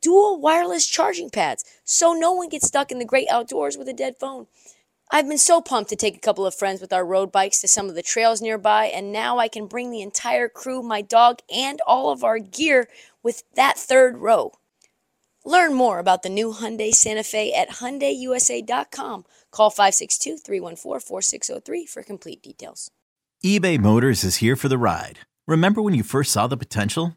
dual wireless charging pads so no one gets stuck in the great outdoors with a dead phone. I've been so pumped to take a couple of friends with our road bikes to some of the trails nearby, and now I can bring the entire crew, my dog, and all of our gear with that third row. Learn more about the new Hyundai Santa Fe at HyundaiUSA.com. Call 562-314-4603 for complete details. eBay Motors is here for the ride. Remember when you first saw the potential?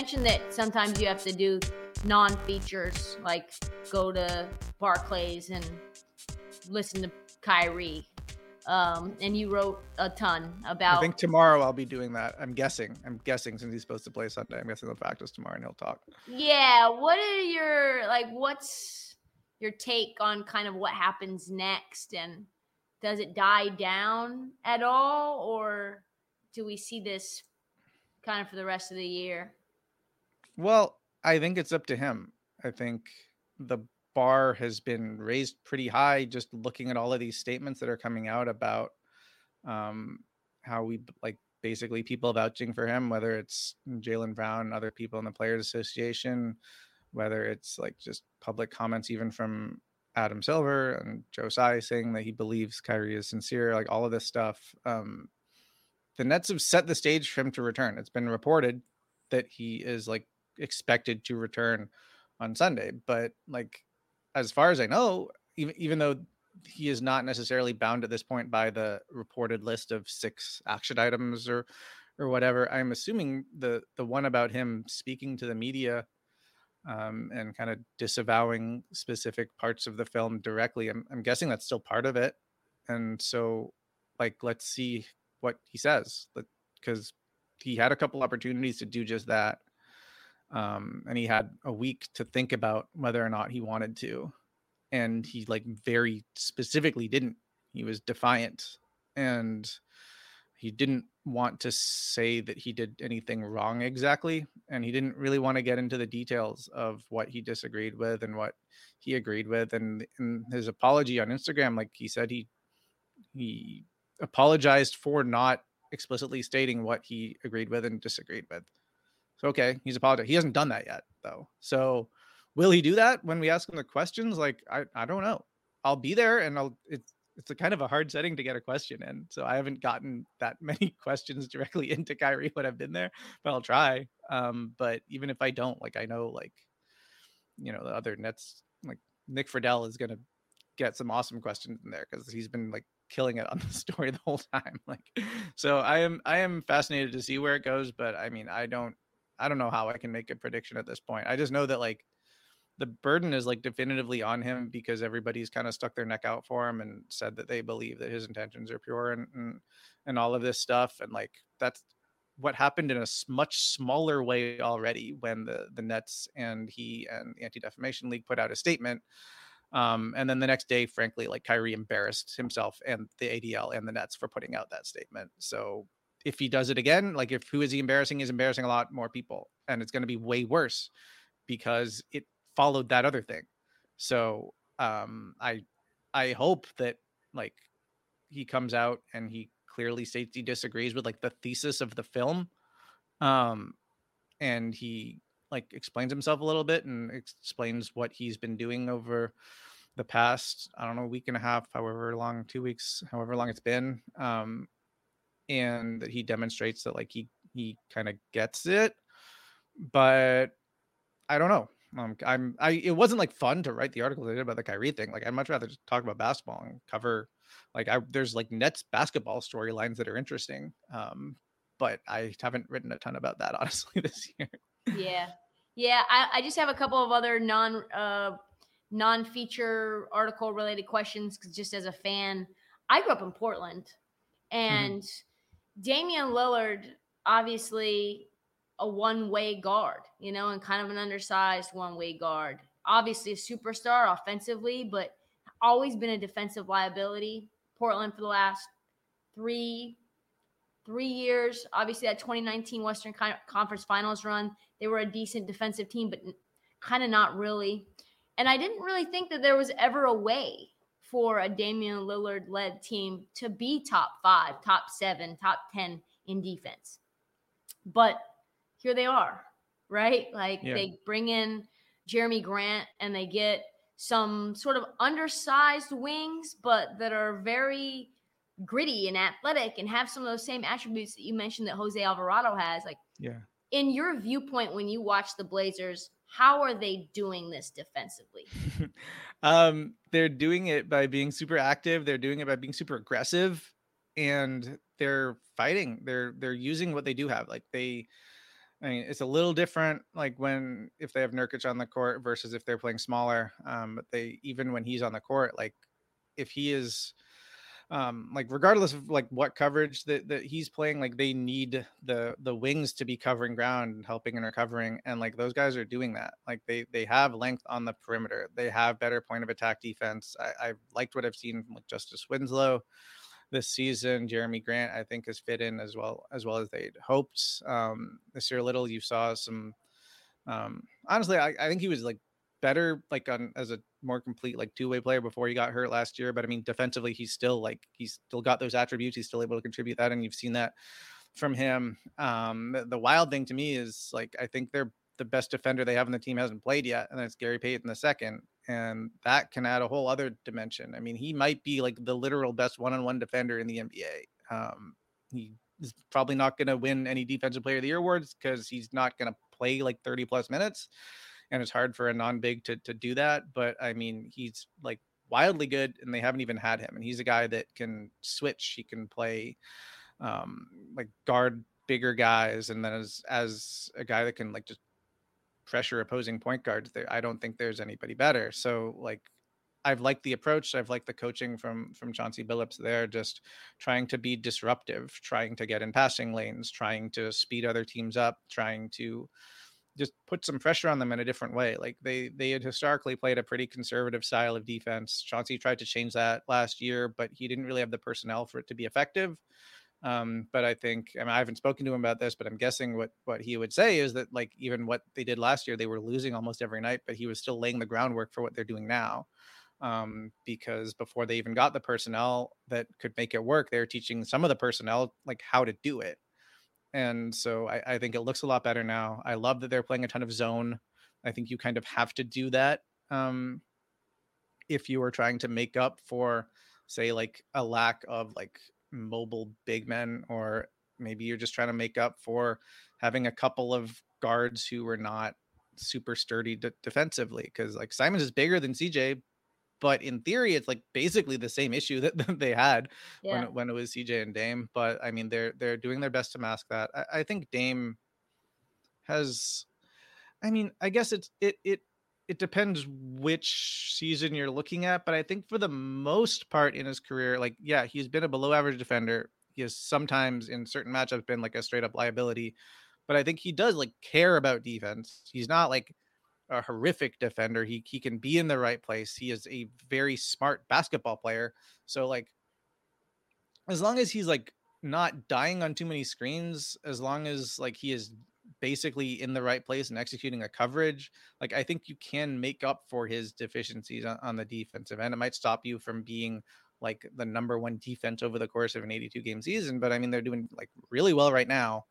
Mentioned that sometimes you have to do non-features, like go to Barclays and listen to Kyrie. Um, and you wrote a ton about. I think tomorrow I'll be doing that. I'm guessing. I'm guessing since he's supposed to play Sunday, I'm guessing they'll practice tomorrow and he'll talk. Yeah. What are your like? What's your take on kind of what happens next, and does it die down at all, or do we see this kind of for the rest of the year? Well, I think it's up to him. I think the bar has been raised pretty high just looking at all of these statements that are coming out about um, how we like basically people vouching for him, whether it's Jaylen Brown, and other people in the Players Association, whether it's like just public comments even from Adam Silver and Joe Tsai saying that he believes Kyrie is sincere, like all of this stuff. Um, the Nets have set the stage for him to return. It's been reported that he is like expected to return on Sunday, but like as far as I know, even even though he is not necessarily bound at this point by the reported list of six action items or or whatever, I'm assuming the the one about him speaking to the media um, and kind of disavowing specific parts of the film directly. I'm, I'm guessing that's still part of it, and so like let's see what he says because he had a couple opportunities to do just that um, and he had a week to think about whether or not he wanted to and he like very specifically didn't. He was defiant and he didn't want to say that he did anything wrong exactly and he didn't really want to get into the details of what he disagreed with and what he agreed with and in his apology on instagram like he said he he apologized for not explicitly stating what he agreed with and disagreed with so okay, he's apologized. He hasn't done that yet though. So will he do that when we ask him the questions? Like I, I don't know. I'll be there and I'll it's it's a kind of a hard setting to get a question in. So I haven't gotten that many questions directly into Kyrie when I've been there, but I'll try. Um, but even if I don't, like I know like you know, the other nets like Nick Friedell is gonna get some awesome questions in there because he's been like killing it on the story the whole time. Like so I am I am fascinated to see where it goes, but I mean I don't I don't know how I can make a prediction at this point. I just know that like the burden is like definitively on him because everybody's kind of stuck their neck out for him and said that they believe that his intentions are pure and and, and all of this stuff and like that's what happened in a much smaller way already when the the Nets and he and the Anti Defamation League put out a statement. Um, and then the next day, frankly, like Kyrie embarrassed himself and the ADL and the Nets for putting out that statement. So if he does it again, like if who is he embarrassing? is embarrassing a lot more people, and it's going to be way worse because it followed that other thing. So um, I I hope that like he comes out and he clearly states he disagrees with like the thesis of the film, um, and he like explains himself a little bit and explains what he's been doing over the past I don't know week and a half, however long, two weeks, however long it's been, um, and that he demonstrates that like he he kind of gets it, but I don't know. Um, I'm I it wasn't like fun to write the article I did about the Kyrie thing. Like I'd much rather just talk about basketball and cover like I there's like Nets basketball storylines that are interesting. Um, but I haven't written a ton about that honestly this year. Yeah. Yeah, I, I just have a couple of other non uh non-feature article related questions just as a fan. I grew up in Portland and mm-hmm. Damian Lillard obviously a one-way guard, you know, and kind of an undersized one-way guard. Obviously a superstar offensively, but always been a defensive liability. Portland for the last 3 3 years. Obviously that 2019 Western Conference Finals run, they were a decent defensive team but kind of not really. And I didn't really think that there was ever a way for a Damian Lillard led team to be top five, top seven, top 10 in defense. But here they are, right? Like yeah. they bring in Jerami Grant and they get some sort of undersized wings, but that are very gritty and athletic and have some of those same attributes that you mentioned that Jose Alvarado has. Like, yeah. In your viewpoint, when you watch the Blazers, how are they doing this defensively? um, they're doing it by being super active. They're doing it by being super aggressive, and they're fighting. They're they're using what they do have. Like they, I mean, it's a little different. Like when if they have Nurkic on the court versus if they're playing smaller. Um, but they even when he's on the court, like if he is um like regardless of like what coverage that, that he's playing like they need the the wings to be covering ground and helping and recovering and like those guys are doing that. Like they they have length on the perimeter. They have better point of attack defense. I i liked what i've seen like justise winslow this season. Jerami grant i think has fit in as well as well as they'd hoped. Um this year little you saw some um honestly i, I think he was like better like on as a more complete like two-way player before he got hurt last year but i mean defensively he's still like he's still got those attributes he's still able to contribute that and you've seen that from him. Um the, wild thing to me is like i think they're the best defender they have in the team hasn't played yet and that's gary payton the second and that can add a whole other dimension. I mean he might be like the literal best one-on-one defender in the nba um he is probably not going to win any defensive player of the year awards because he's not going to play like 30 plus minutes and it's hard for a non-big to to do that. But I mean, he's like wildly good, and they haven't even had him. And he's a guy that can switch. He can play um, like guard bigger guys, and then as as a guy that can like just pressure opposing point guards. There, I don't think there's anybody better. So like. I've liked the approach. I've liked the coaching from from Chauncey Billups there, just trying to be disruptive, trying to get in passing lanes, trying to speed other teams up, trying to just put some pressure on them in a different way. Like they they had historically played a pretty conservative style of defense. Chauncey tried to change that last year, but he didn't really have the personnel for it to be effective. Um, but I think I, mean, I haven't spoken to him about this, but I'm guessing what what he would say is that like even what they did last year, they were losing almost every night, but he was still laying the groundwork for what they're doing now. Um, because before they even got the personnel that could make it work, they were teaching some of the personnel like how to do it and so I, I, think it looks a lot better now. I love that they're playing a ton of zone. I think you kind of have to do that um, if you are trying to make up for, say, like a lack of like mobile big men, or maybe you're just trying to make up for having a couple of guards who were not super sturdy de- defensively. Because like Simons is bigger than CJ, but in theory, it's like basically the same issue that, that they had yeah. when, when it was CJ and Dame. But I mean, they're they're doing their best to mask that. I, I think Dame has. I mean, I guess it's it it it depends which season you're looking at, but I think for the most part in his career, like yeah, he's been a below average defender. He has sometimes in certain matchups been like a straight up liability, but I think he does like care about defense. He's not like a horrific defender. He he can be in the right place. He is a very smart basketball player. So like as long as he's like not dying on too many screens, as long as like he is basically in the right place and executing a coverage, like I think you can make up for his deficiencies on, on the defensive end. It might stop you from being like the number one defense over the course of an 82 game season, but I mean they're doing like really well right now.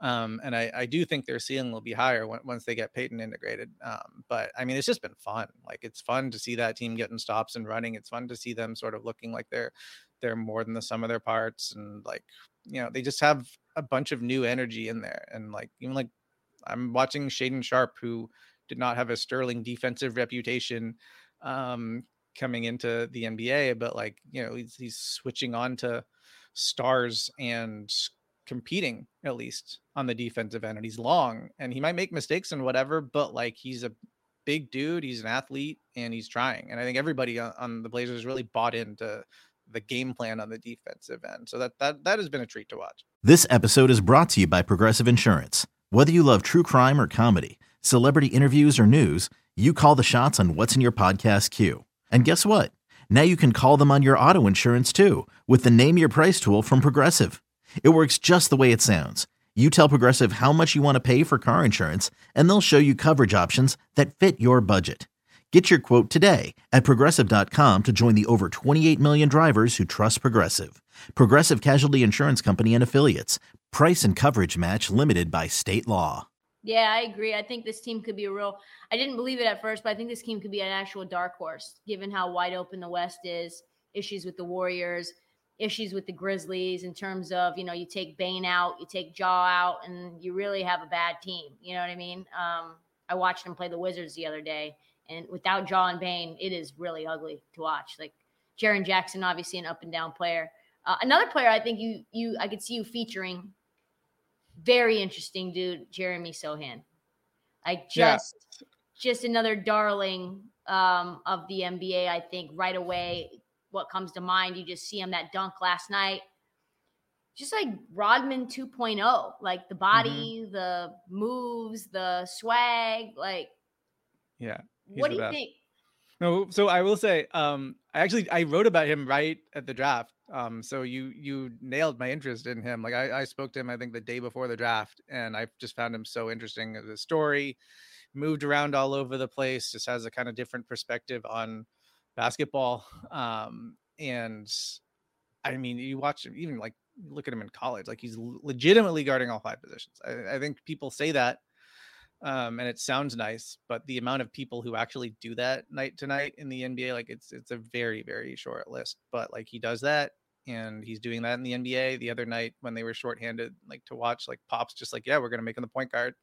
Um, and I, I do think their ceiling will be higher when, once they get Payton integrated. Um, but I mean, it's just been fun. Like it's fun to see that team getting stops and running. It's fun to see them sort of looking like they're they're more than the sum of their parts, and like you know they just have a bunch of new energy in there. And like even like I'm watching Shaedon Sharpe, who did not have a sterling defensive reputation um, coming into the NBA, but like you know he's he's switching on to stars and competing at least on the defensive end and he's long and he might make mistakes and whatever but like he's a big dude he's an athlete and he's trying and i think everybody on, the blazers really bought into the game plan on the defensive end so that that that has been a treat to watch This episode is brought to you by Progressive Insurance. Whether you love true crime or comedy, celebrity interviews or news, you call the shots on what's in your podcast queue. And guess what? Now you can call them on your auto insurance too with the Name Your Price tool from Progressive. It works just the way it sounds. You tell Progressive how much you want to pay for car insurance, and they'll show you coverage options that fit your budget. Get your quote today at progressive.com to join the over 28 million drivers who trust Progressive. Progressive Casualty Insurance Company and Affiliates. Price and coverage match limited by state law. Yeah, I agree. I think this team could be a real. I didn't believe it at first, but I think this team could be an actual dark horse, given how wide open the West is. Issues with the Warriors, issues with the Grizzlies in terms of you know you take Bane out, you take Ja out, and you really have a bad team. You know what I mean? Um, I watched them play the Wizards the other day, and without Ja and Bane, it is really ugly to watch. Like Jaren Jackson, obviously an up and down player. Uh, another player I think you you I could see you featuring. Very interesting dude, Jeremy Sochan. Like Yeah. just just another darling um, of the NBA. I think right away, what comes to mind, you just see him that dunk last night. Just like Rodman 2.0, like the body, the moves, the swag. Like, yeah what do you best. think? No, so I will say, um, I actually I wrote about him right at the draft. Um, so you you nailed my interest in him. Like I, I spoke to him, I think the day before the draft, and I just found him so interesting as a story. Moved around all over the place, just has a kind of different perspective on basketball. Um, and I mean, you watch him, even like look at him in college, like he's legitimately guarding all five positions. I, I think people say that um, and it sounds nice, but the amount of people who actually do that night to night in the NBA, like it's it's a very very short list. But like he does that, and he's doing that in the NBA. The other night when they were shorthanded, like to watch, like Pop's just like, yeah, we're gonna make him the point guard,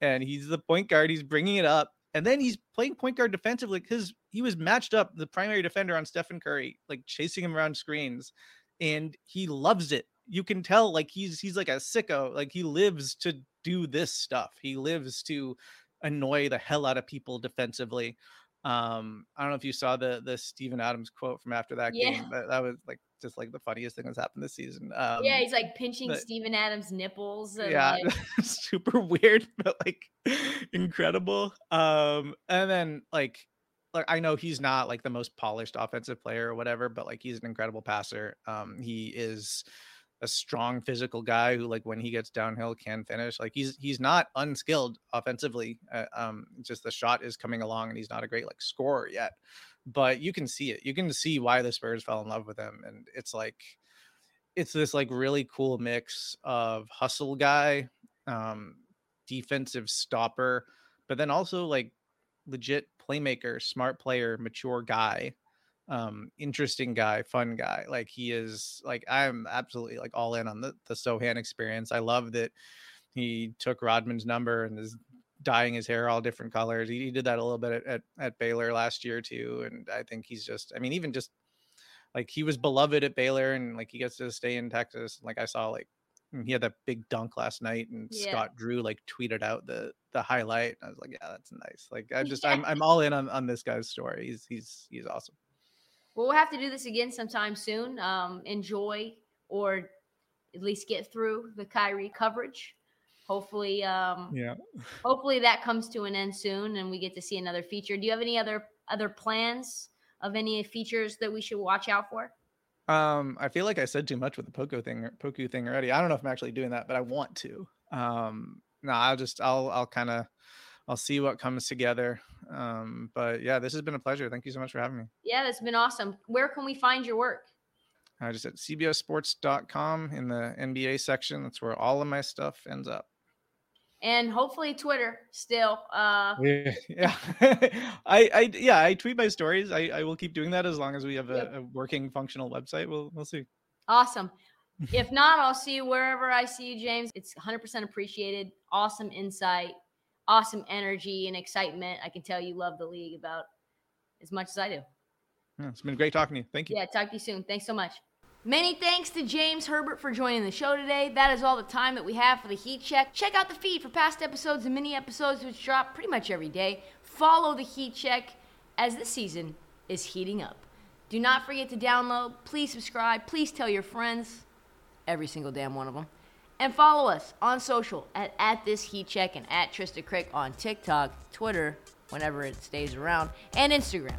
and he's the point guard. He's bringing it up, and then he's playing point guard defensively because he was matched up the primary defender on Stephen Curry, like chasing him around screens, and he loves it. You can tell, like he's he's like a sicko. Like he lives to do this stuff. He lives to annoy the hell out of people defensively. Um, I don't know if you saw the the Steven Adams quote from after that Yeah. game. That, that was like just like the funniest thing that's happened this season. Um, yeah, he's like pinching but- Steven Adams' nipples. And yeah like, super weird but like incredible um and then like like i know he's not like the most polished offensive player or whatever but like he's an incredible passer um he is a strong physical guy who like when he gets downhill can finish like he's he's not unskilled offensively uh, um just the shot is coming along and he's not a great like scorer yet but you can see it you can see why the spurs fell in love with him and it's like it's this like really cool mix of hustle guy, um, defensive stopper, but then also like legit playmaker, smart player, mature guy, um, interesting guy, fun guy. Like he is like I'm absolutely like all in on the the Sochan experience. I love that he took Rodman's number and is dyeing his hair all different colors. He, he did that a little bit at, at, at Baylor last year too. And I think he's just I mean, even just like he was beloved at Baylor and like he gets to stay in Texas. Like I saw like he had that big dunk last night and Yeah. Scott Drew like tweeted out the the highlight. I was like, yeah, that's nice. Like I just I'm I'm all in on, on this guy's story. He's he's he's awesome. Well, we'll have to do this again sometime soon. Um, enjoy or at least get through the Kyrie coverage. Hopefully, um, Yeah. hopefully that comes to an end soon, and we get to see another feature. Do you have any other other plans of any features that we should watch out for? Um, I feel like I said too much with the Poco thing, Poku thing already. I don't know if I'm actually doing that, but I want to. Um, no, I'll just I'll I'll kind of I'll see what comes together. Um, but yeah, this has been a pleasure. Thank you so much for having me. Yeah, that's been awesome. Where can we find your work? Uh, just at cbssports.com in the NBA section. That's where all of my stuff ends up. And hopefully Twitter still. Uh Yeah, yeah. I, I, yeah, I tweet my stories. I, I will keep doing that as long as we have a, a working, functional website. We'll, we'll see. awesome. if not, I'll see you wherever I see you, James. It's 100% appreciated. Awesome insight, awesome energy and excitement. I can tell you love the league about as much as I do. Yeah, it's been great talking to you. Thank you. Yeah, talk to you soon. Thanks so much. Many thanks to James Herbert for joining the show today. That is all the time that we have for the Heat Check. Check out the feed for past episodes and mini episodes, which drop pretty much every day. Follow the Heat Check as this season is heating up. Do not forget to download. Please subscribe. Please tell your friends, every single damn one of them. And follow us on social at, at this Heat Check and at Trysta Krick on TikTok, Twitter, whenever it stays around, and Instagram.